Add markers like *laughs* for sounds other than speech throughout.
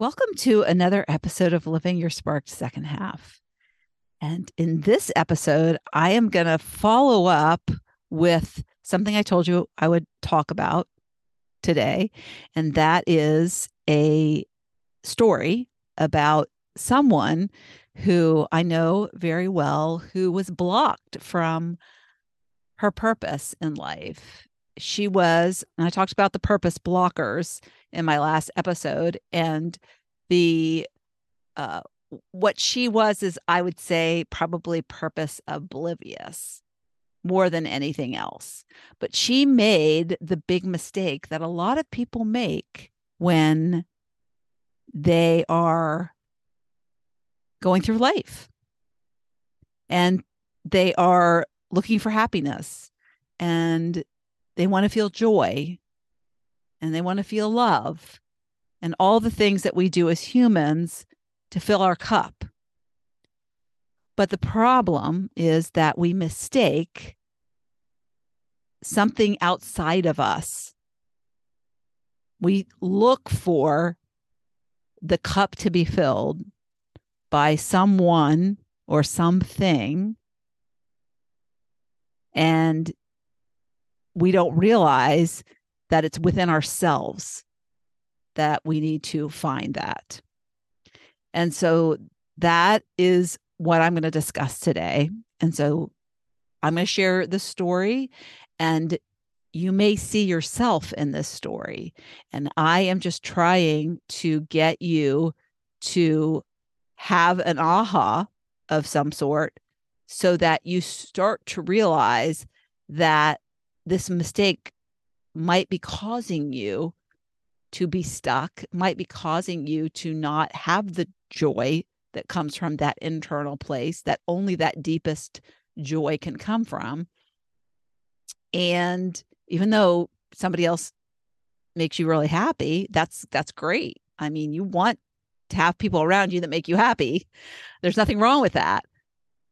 Welcome to another episode of Living Your Sparked Second Half. And in this episode, I am going to follow up with something I told you I would talk about today. And that is a story about someone who I know very well who was blocked from her purpose in life. She was, and I talked about the purpose blockers in my last episode and the uh what she was is i would say probably purpose oblivious more than anything else. But she made the big mistake that a lot of people make when they are going through life. And they are looking for happiness. And they want to feel joy and they want to feel love and all the things that we do as humans to fill our cup. But the problem is that we mistake something outside of us. We look for the cup to be filled by someone or something. And we don't realize that it's within ourselves that we need to find that. And so that is what I'm going to discuss today. And so I'm going to share the story and you may see yourself in this story. And I am just trying to get you to have an aha of some sort so that you start to realize that this mistake might be causing you to be stuck, might be causing you to not have the joy that comes from that internal place that only that deepest joy can come from. And even though somebody else makes you really happy, that's that's great. I mean, you want to have people around you that make you happy. There's nothing wrong with that.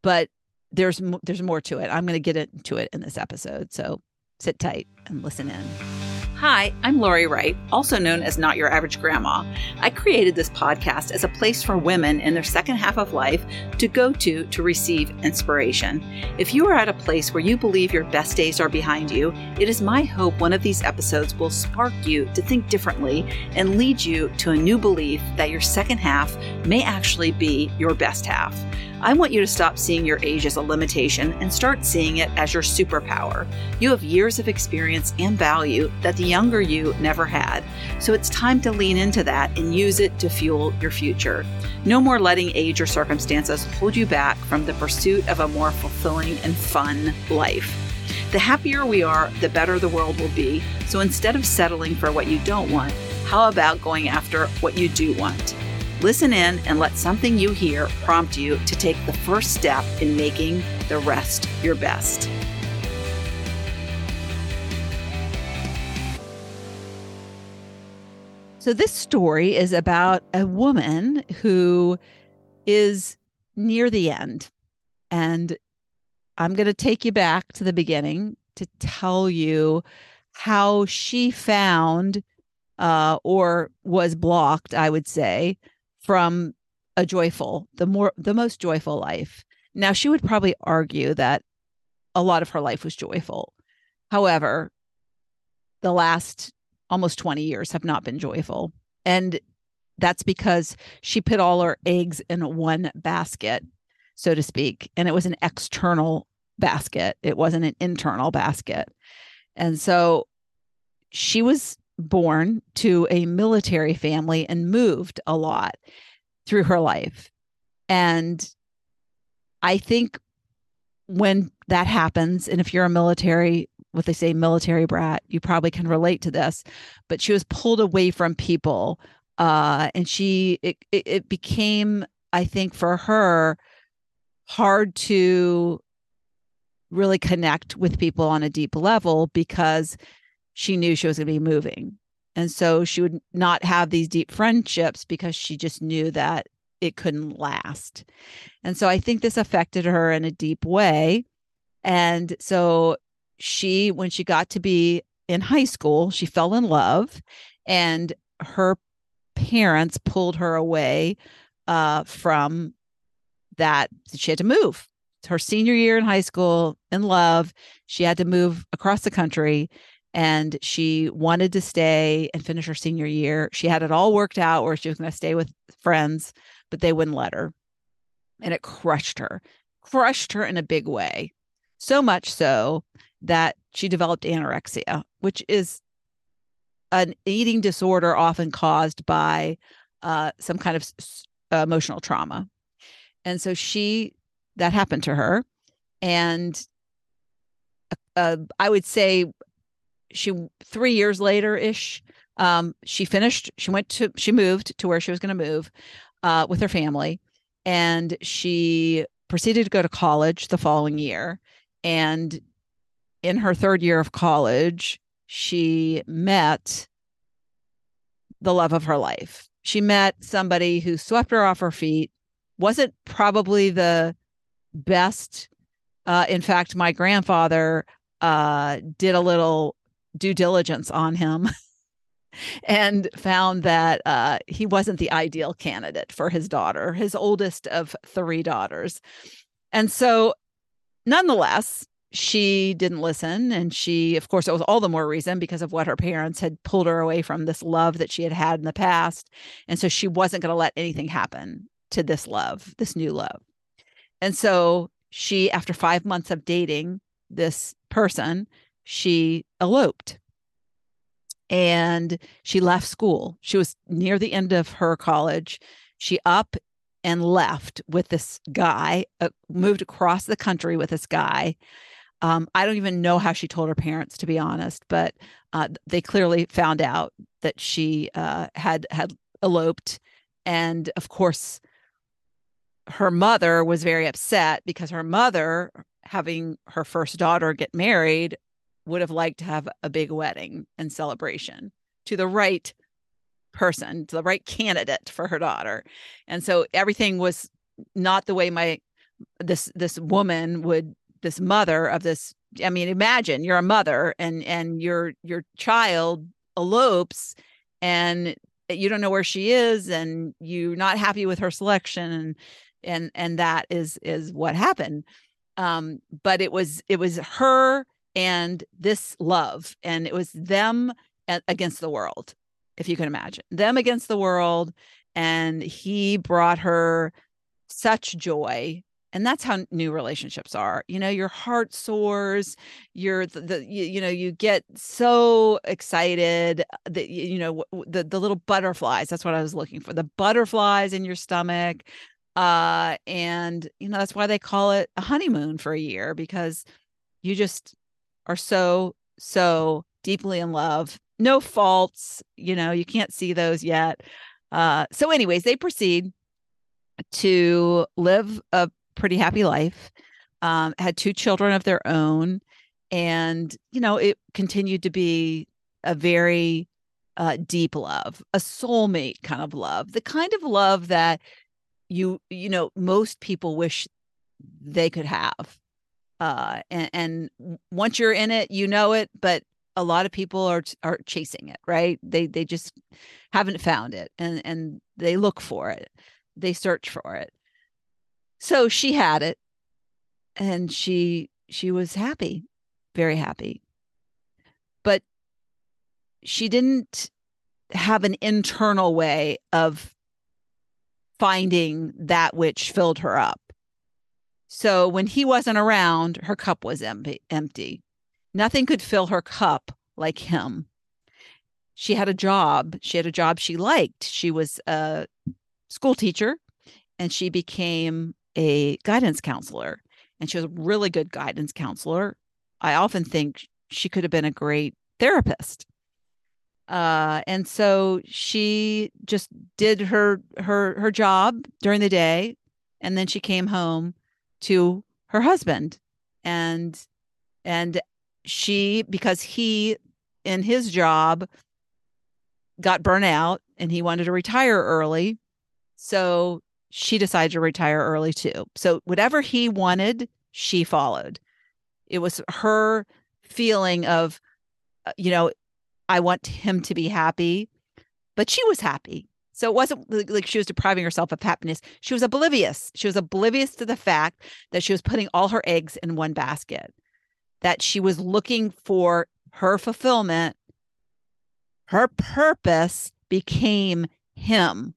But there's there's more to it. I'm going to get into it in this episode. So sit tight and listen in. Hi, I'm Lori Wright, also known as Not Your Average Grandma. I created this podcast as a place for women in their second half of life to go to to receive inspiration. If you are at a place where you believe your best days are behind you, it is my hope one of these episodes will spark you to think differently and lead you to a new belief that your second half may actually be your best half. I want you to stop seeing your age as a limitation and start seeing it as your superpower. You have years of experience and value that the younger you never had. So it's time to lean into that and use it to fuel your future. No more letting age or circumstances hold you back from the pursuit of a more fulfilling and fun life. The happier we are, the better the world will be. So instead of settling for what you don't want, how about going after what you do want? Listen in and let something you hear prompt you to take the first step in making the rest your best. So, this story is about a woman who is near the end. And I'm going to take you back to the beginning to tell you how she found uh, or was blocked, I would say, from a joyful, the more the most joyful life. Now she would probably argue that a lot of her life was joyful. However, the last almost 20 years have not been joyful. And that's because she put all her eggs in one basket, so to speak. And it was an external basket, it wasn't an internal basket. And so she was born to a military family and moved a lot through her life. And I think when that happens, and if you're a military, what they say, military brat, you probably can relate to this, but she was pulled away from people. Uh, and she, it, it, it became, I think, for her, hard to really connect with people on a deep level because she knew she was going to be moving. And so she would not have these deep friendships because she just knew that it couldn't last. And so I think this affected her in a deep way. And so she, when she got to be in high school, she fell in love and her parents pulled her away uh, from that. She had to move. Her senior year in high school, in love, she had to move across the country and she wanted to stay and finish her senior year. She had it all worked out where she was going to stay with friends, but they wouldn't let her. And it crushed her, crushed her in a big way. So much so that she developed anorexia, which is an eating disorder often caused by uh, some kind of s- emotional trauma. And so she, that happened to her. And uh, I would say she, three years later ish, um, she finished, she went to, she moved to where she was going to move uh, with her family. And she proceeded to go to college the following year. And in her third year of college, she met the love of her life. She met somebody who swept her off her feet, wasn't probably the best. Uh, in fact, my grandfather uh, did a little due diligence on him *laughs* and found that uh, he wasn't the ideal candidate for his daughter, his oldest of three daughters. And so, nonetheless, she didn't listen. And she, of course, it was all the more reason because of what her parents had pulled her away from this love that she had had in the past. And so she wasn't going to let anything happen to this love, this new love. And so she, after five months of dating this person, she eloped and she left school. She was near the end of her college. She up and left with this guy, uh, moved across the country with this guy. Um, I don't even know how she told her parents, to be honest, but uh, they clearly found out that she uh, had had eloped, and of course, her mother was very upset because her mother, having her first daughter get married, would have liked to have a big wedding and celebration to the right person, the right candidate for her daughter. And so everything was not the way my this this woman would this mother of this I mean imagine you're a mother and and your your child elopes and you don't know where she is and you're not happy with her selection and and and that is is what happened um but it was it was her and this love and it was them against the world if you can imagine them against the world and he brought her such joy. And that's how new relationships are. You know your heart soars you're the, the you, you, know you get so excited that you know the the little butterflies that's what i was looking for the butterflies in your stomach uh and you know that's why they call it a honeymoon for a year because you just are so, so deeply in love. No faults, you know, you can't see those yet. Uh, so, anyways, they proceed to live a pretty happy life, um, had two children of their own. And, you know, it continued to be a very uh, deep love, a soulmate kind of love, the kind of love that you, you know, most people wish they could have uh, and, and once you're in it, you know it, but a lot of people are are chasing it, right? They they just haven't found it, and and they look for it, they search for it. So she had it, and she she was happy, very happy, but she didn't have an internal way of finding that which filled her up so when he wasn't around, her cup was empty. Nothing could fill her cup like him. She had a job. She had a job she liked. She was a school teacher and she became a guidance counselor. And she was a really good guidance counselor. I often think she could have been a great therapist. Uh, and so she just did her her her job during the day, and then she came home to her husband and and she because he in his job got burnt out and he wanted to retire early. So she decided to retire early too. So whatever he wanted she followed. It was her feeling of uh, you know i want him to be happy but she was happy. So it wasn't like she was depriving herself of happiness. She was oblivious. She was oblivious to the fact that she was putting all her eggs in one basket, that she was looking for her fulfillment. Her purpose became him.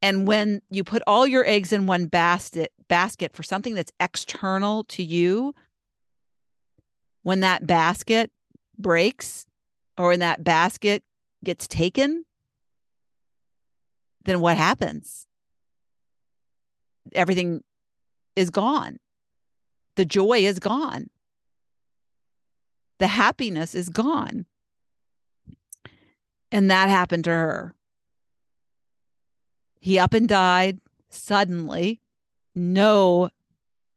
And when you put all your eggs in one basket basket for something that's external to you, when that basket breaks or when that basket gets taken, then what happens? Everything is gone. The joy is gone. The happiness is gone. And that happened to her. He up and died suddenly, no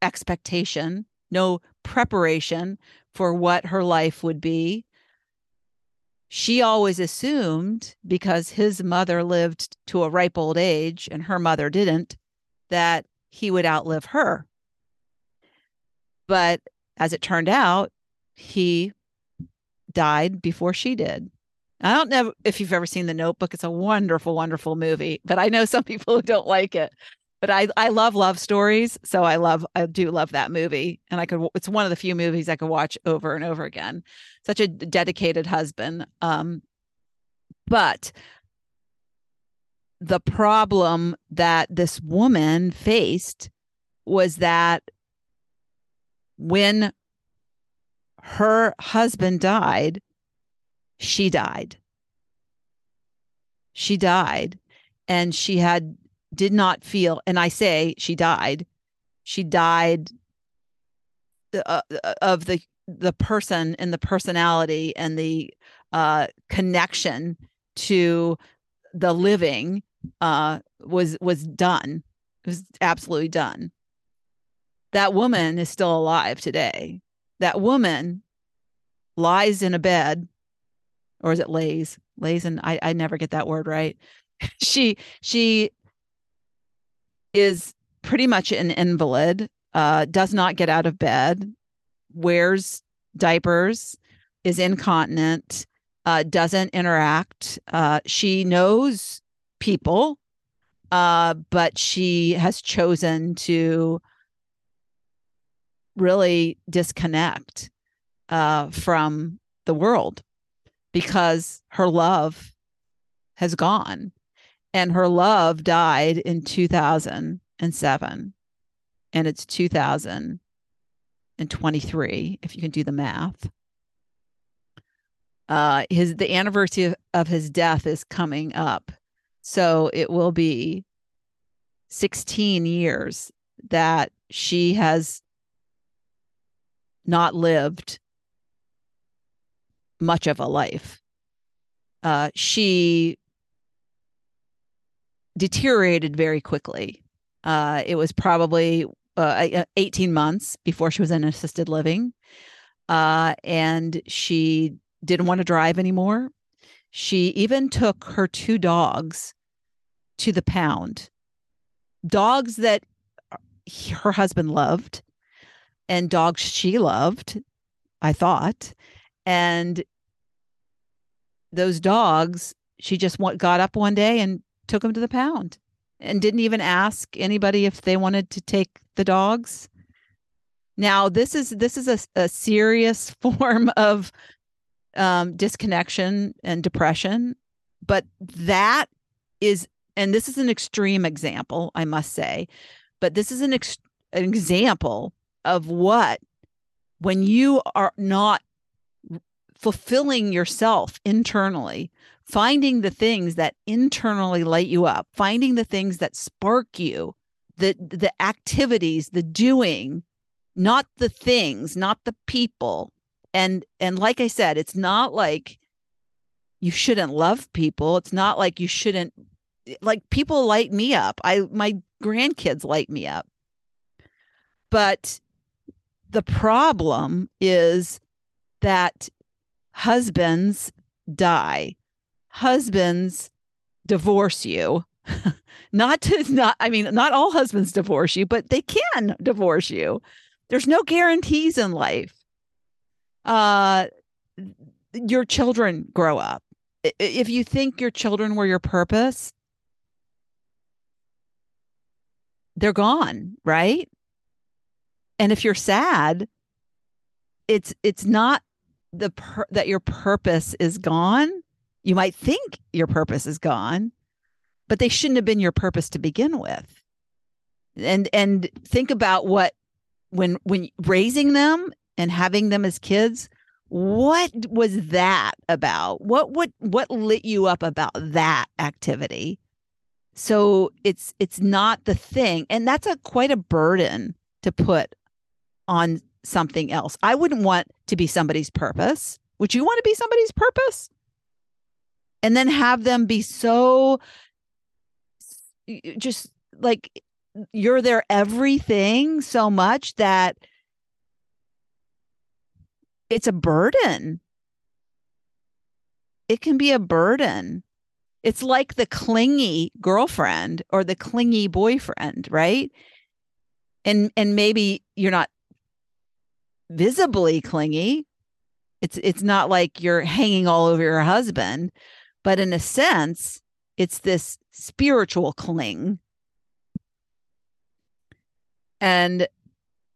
expectation, no preparation for what her life would be. She always assumed because his mother lived to a ripe old age and her mother didn't, that he would outlive her. But as it turned out, he died before she did. I don't know if you've ever seen The Notebook. It's a wonderful, wonderful movie, but I know some *laughs* people who don't like it. But I, I love love stories, so I love I do love that movie, and I could it's one of the few movies I could watch over and over again. Such a dedicated husband. Um, but the problem that this woman faced was that when her husband died, she died. She died and she had did not feel and I say she died. She died uh, uh, of the the person and the personality and the uh, connection to the living uh, was was done. It was absolutely done. That woman is still alive today. That woman lies in a bed or is it lays? Lays and I, I never get that word right. *laughs* She she is pretty much an invalid uh does not get out of bed wears diapers is incontinent uh doesn't interact. Uh she knows people uh but she has chosen to really disconnect uh from the world because her love has gone and her love died in 2007 and it's 2023 if you can do the math. Uh his the anniversary of, of his death is coming up. So it will be 16 years that she has not lived much of a life. Uh, she deteriorated very quickly. Uh, it was probably uh, 18 months before she was in assisted living. Uh, and she didn't want to drive anymore. She even took her two dogs to the pound, dogs that her husband loved and dogs she loved, I thought. And those dogs, she just got up one day and took them to the pound and didn't even ask anybody if they wanted to take the dogs. Now, this is this is a, a serious *laughs* form of um, disconnection and depression, but that is, and this is an extreme example, I must say, but this is an, ex- an example of what when you are not fulfilling yourself internally, finding the things that internally light you up, finding the things that spark you, the the activities, the doing, not the things, not the people. And and like I said, it's not like you shouldn't love people. It's not like you shouldn't like people light me up. I my grandkids light me up. But the problem is that husbands die, husbands divorce you. *laughs* not to not I mean not all husbands divorce you, but they can divorce you. There's no guarantees in life. Uh your children grow up. if you think your children were your purpose, they're gone, right? And if you're sad, it's it's not the per- that your purpose is gone. You might think your purpose is gone, but they shouldn't have been your purpose to begin with. And and think about what when when raising them and having them as kids, what was that about? What what what lit you up about that activity? So it's it's not the thing, and that's a quite a burden to put on something else. I wouldn't want to be somebody's purpose. Would you want to be somebody's purpose? And then have them be so just like you're their everything so much that it's a burden. It can be a burden. It's like the clingy girlfriend or the clingy boyfriend, right? And and maybe you're not visibly clingy. It's it's not like you're hanging all over your husband, but in a sense, it's this spiritual cling. And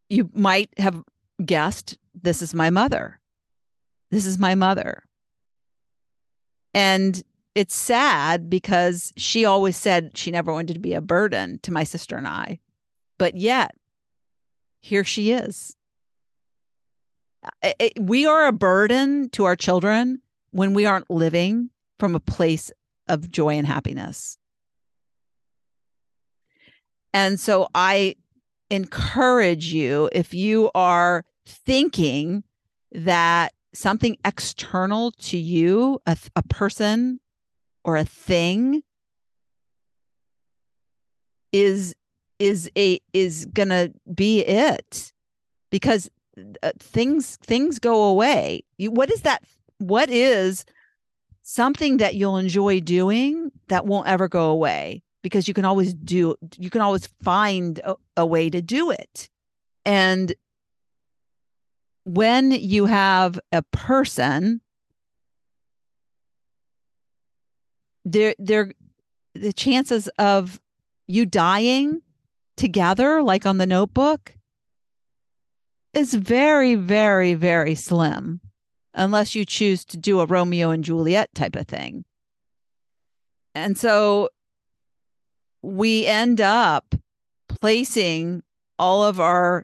you might have guessed this is my mother. This is my mother. And it's sad because she always said she never wanted to be a burden to my sister and I. But yet, here she is it, we are a burden to our children when we aren't living from a place of joy and happiness. And so I encourage you if you are thinking that something external to you, a, a person or a thing is is a is going to be it because uh, things things go away. You, what is that? What is something that you'll enjoy doing that won't ever go away? Because you can always do. You can always find a, a way to do it. And when you have a person, there, there, the chances of you dying together, like on the Notebook, is very, very, very slim unless you choose to do a Romeo and Juliet type of thing. And so we end up placing all of our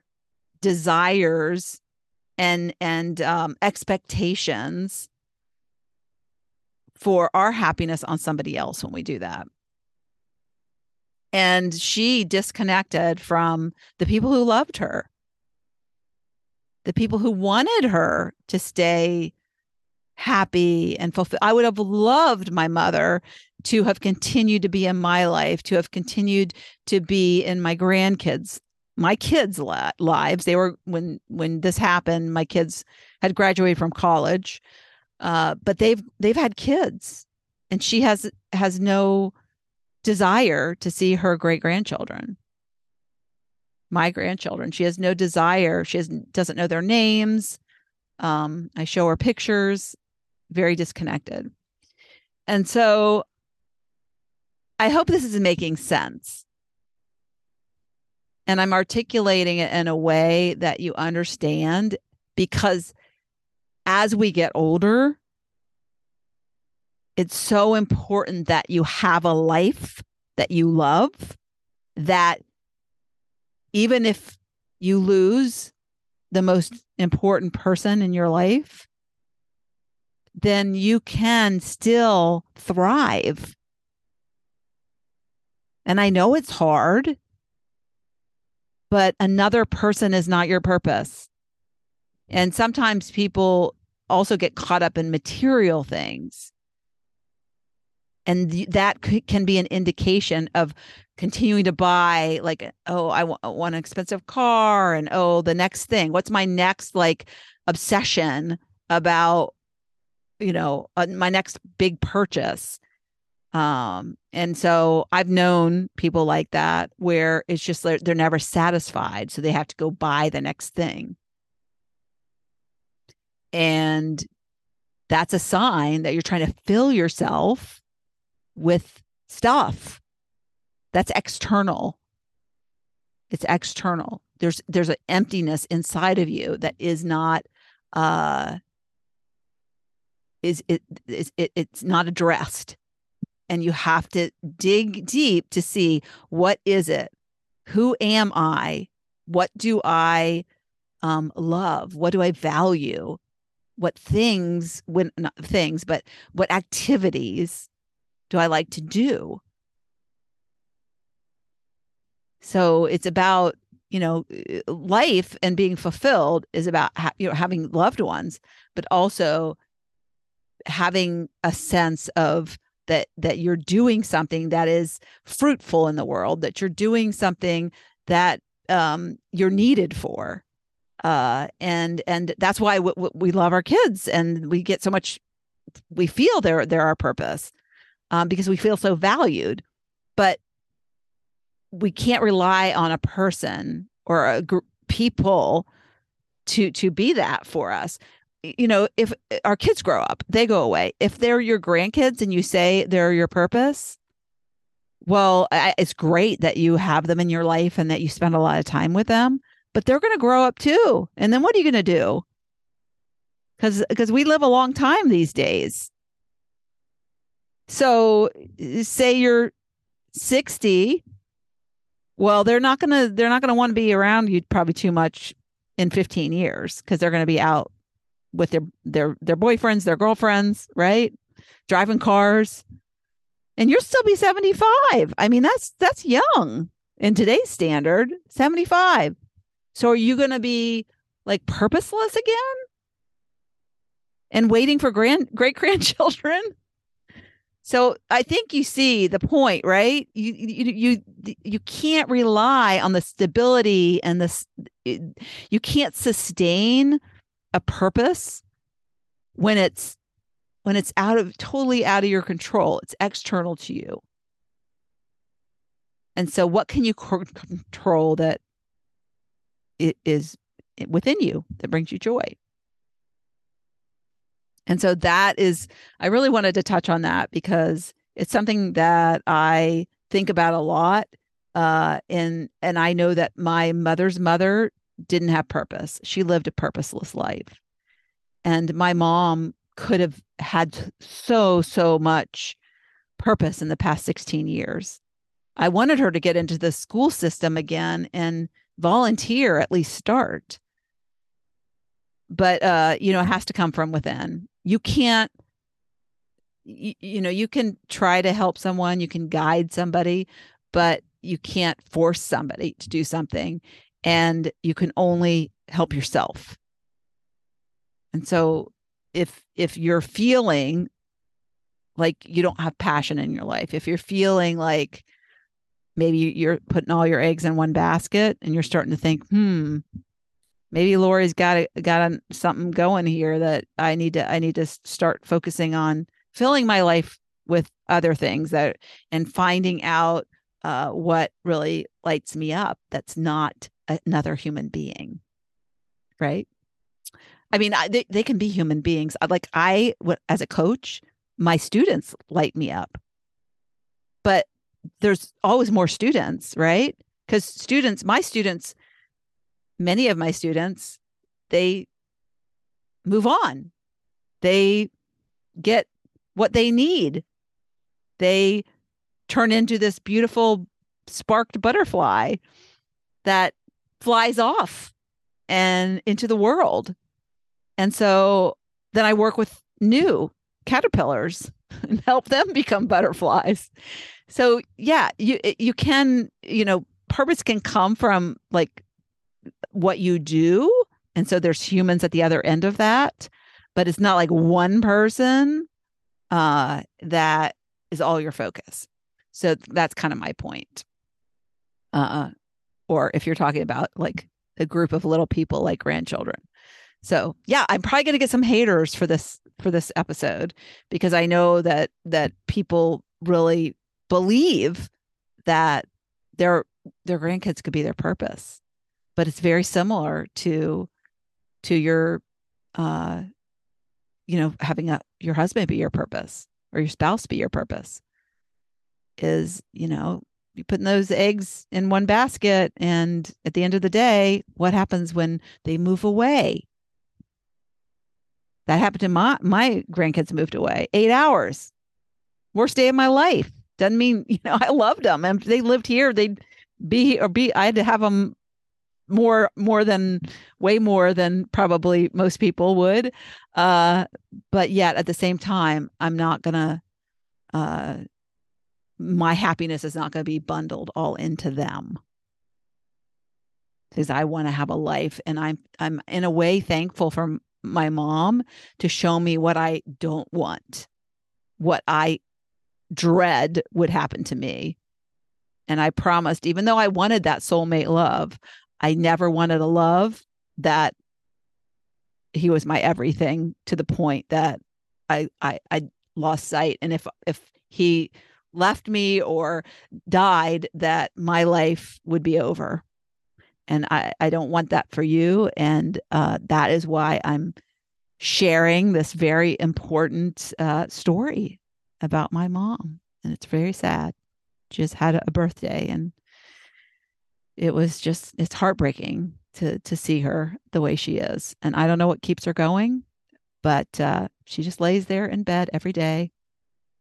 desires and and um, expectations for our happiness on somebody else when we do that and she disconnected from the people who loved her the people who wanted her to stay happy and fulfilled. I would have loved my mother to have continued to be in my life, to have continued to be in my grandkids, my kids' lives. They were when when this happened, my kids had graduated from college, uh, but they've they've had kids, and she has has no desire to see her great grandchildren my grandchildren. She has no desire. She has, doesn't know their names. Um, I show her pictures, very disconnected. And so I hope this is making sense. And I'm articulating it in a way that you understand because as we get older, it's so important that you have a life that you love, that even if you lose the most important person in your life, then you can still thrive. And I know it's hard, but another person is not your purpose. And sometimes people also get caught up in material things. And th- that c- can be an indication of continuing to buy like oh I want, want an expensive car and oh the next thing. What's my next like obsession about you know uh, my next big purchase? Um and so i've known people like that where it's just they're, they're never satisfied so they have to go buy the next thing. And that's a sign that you're trying to fill yourself with stuff that's external. It's external. There's there's an emptiness inside of you that is not uh is it is it, it's not addressed. And you have to dig deep to see what is it? Who am i? What do i um love? What do i value? What things when not things but what activities do i like to do? So it's about you know life and being fulfilled is about ha- you know having loved ones but also having a sense of that that you're doing something that is fruitful in the world that you're doing something that um, you're needed for. Uh, and and that's why we love our kids and we get so much we feel they're they're our purpose um, because we feel so valued but we can't rely on a person or a group people to to be that for us. You know if uh, our kids grow up they go away. If they're your grandkids and you say they're your purpose well I, it's great that you have them in your life and that you spend a lot of time with them but they're going to grow up too. And then what are you going to do? Because because we live a long time these days so say you're 60 well, they're not gonna they're not gonna want to be around you probably too much in 15 years because they're gonna be out with their their their boyfriends, their girlfriends, right? Driving cars. And you'll still be 75. I mean, that's that's young in today's standard, 75. So are you gonna be like purposeless again? And waiting for grand great *laughs* grandchildren? So I think you see the point, right? You you you you can't rely on the stability and this you can't sustain a purpose when it's when it's out of totally out of your control. It's external to you. And so what can you control that it is within you that brings you joy? And so that is, I really wanted to touch on that because it's something that I think about a lot. Uh, and and I know that my mother's mother didn't have purpose. She lived a purposeless life. And my mom could have had so, so much purpose in the past 16 years. I wanted her to get into the school system again and volunteer, at least start. But uh, you know, it has to come from within you can't you, you know you can try to help someone you can guide somebody but you can't force somebody to do something and you can only help yourself. And so if if you're feeling like you don't have passion in your life if you're feeling like maybe you're putting all your eggs in one basket and you're starting to think hmm maybe Lori's got got something going here that I need to I need to start focusing on filling my life with other things that and finding out uh, what really lights me up. That's not another human being, right? I mean, I, they they can be human beings. Like I, as a coach, my students light me up, but there's always more students, right? Because students, my students many of my students, they move on. They get what they need. They turn into this beautiful sparked butterfly that flies off and into the world. And so then I work with new caterpillars *laughs* and help them become butterflies. So yeah, you you can, you know, purpose can come from like what you do. And so there's humans at the other end of that, but it's not like one person uh, that is all your focus. So that's kind of my point. Uh, or if you're talking about like a group of little people like grandchildren. So yeah, I'm probably going to get some haters for this for this episode because I know that that people really believe that their their grandkids could be their purpose but it's very similar to to your uh you know, having a, your husband be your purpose or your spouse be your purpose is, you know, you putting those eggs in one basket. And at the end of the day, what happens when they move away? That happened to my my grandkids moved away. Eight hours. Worst day of my life. Doesn't mean, *laughs* you know, I loved them. And they lived here, they'd be or be I had to have them more more than way more than probably most people would. Uh but yet at the same time i'm not gonna uh my happiness is not to be bundled all into them. Because i want to have a life and i'm i'm in a way thankful for my mom to show me what i don't want what i dread would happen to me. And i promised even though i wanted that soulmate love I never wanted a love that he was my everything to the point that I I I lost sight. And if if he left me or died, that my life would be over. And I, I don't want that for you. And uh, that is why I'm sharing this very important uh, story about my mom. And it's very sad. She just had a birthday and it was just it's heartbreaking to to see her the way she is and i don't know what keeps her going but uh, she just lays there in bed every day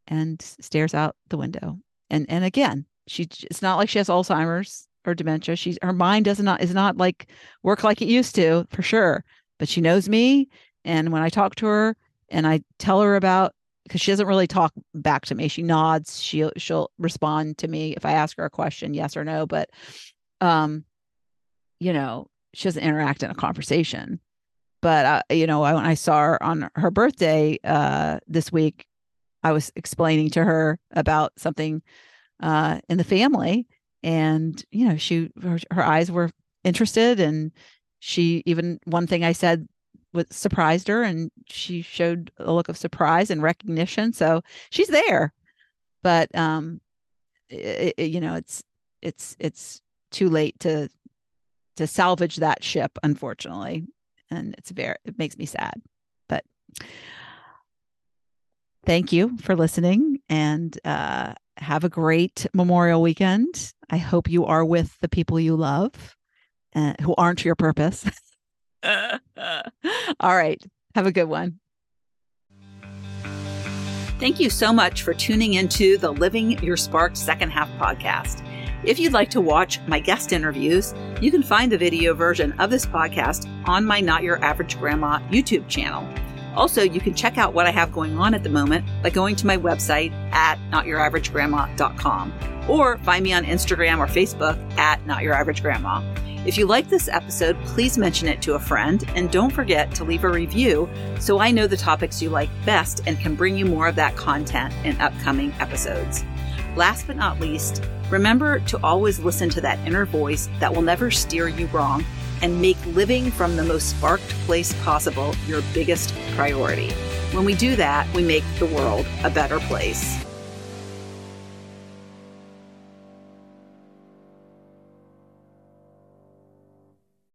and stares out the window and and again she it's not like she has alzheimer's or dementia she's her mind does not is not like work like it used to for sure but she knows me and when i talk to her and i tell her about because she doesn't really talk back to me she nods she'll she'll respond to me if i ask her a question yes or no but um you know she doesn't interact in a conversation. But uh, you know when i saw her on her birthday uh this week i was explaining to her about something uh in the family. And you know she her, her eyes were interested and she even one thing i said was surprised her and she showed a look of surprise and recognition. So she's there. But um it, it, you know it's it's it's too late to to salvage that ship unfortunately. And it's very it makes me sad but thank you for listening and uh, have a great memorial weekend. I hope you are with the people you love uh, who aren't your purpose. *laughs* All right. Have a good one. Thank you so much for tuning into the Living Your Spark Second Half podcast. If you'd like to watch my guest interviews, you can find the video version of this podcast on my Not Your Average Grandma YouTube channel. Also, you can check out what I have going on at the moment by going to my website at notyouraveragegrandma.com or find me on Instagram or Facebook at Not Your Average Grandma. If you like this episode, please mention it to a friend and don't forget to leave a review so I know the topics you like best and can bring you more of that content in upcoming episodes. Last but not least, remember to always listen to that inner voice that will never steer you wrong and make living from the most sparked place possible your biggest priority. When we do that, we make the world a better place.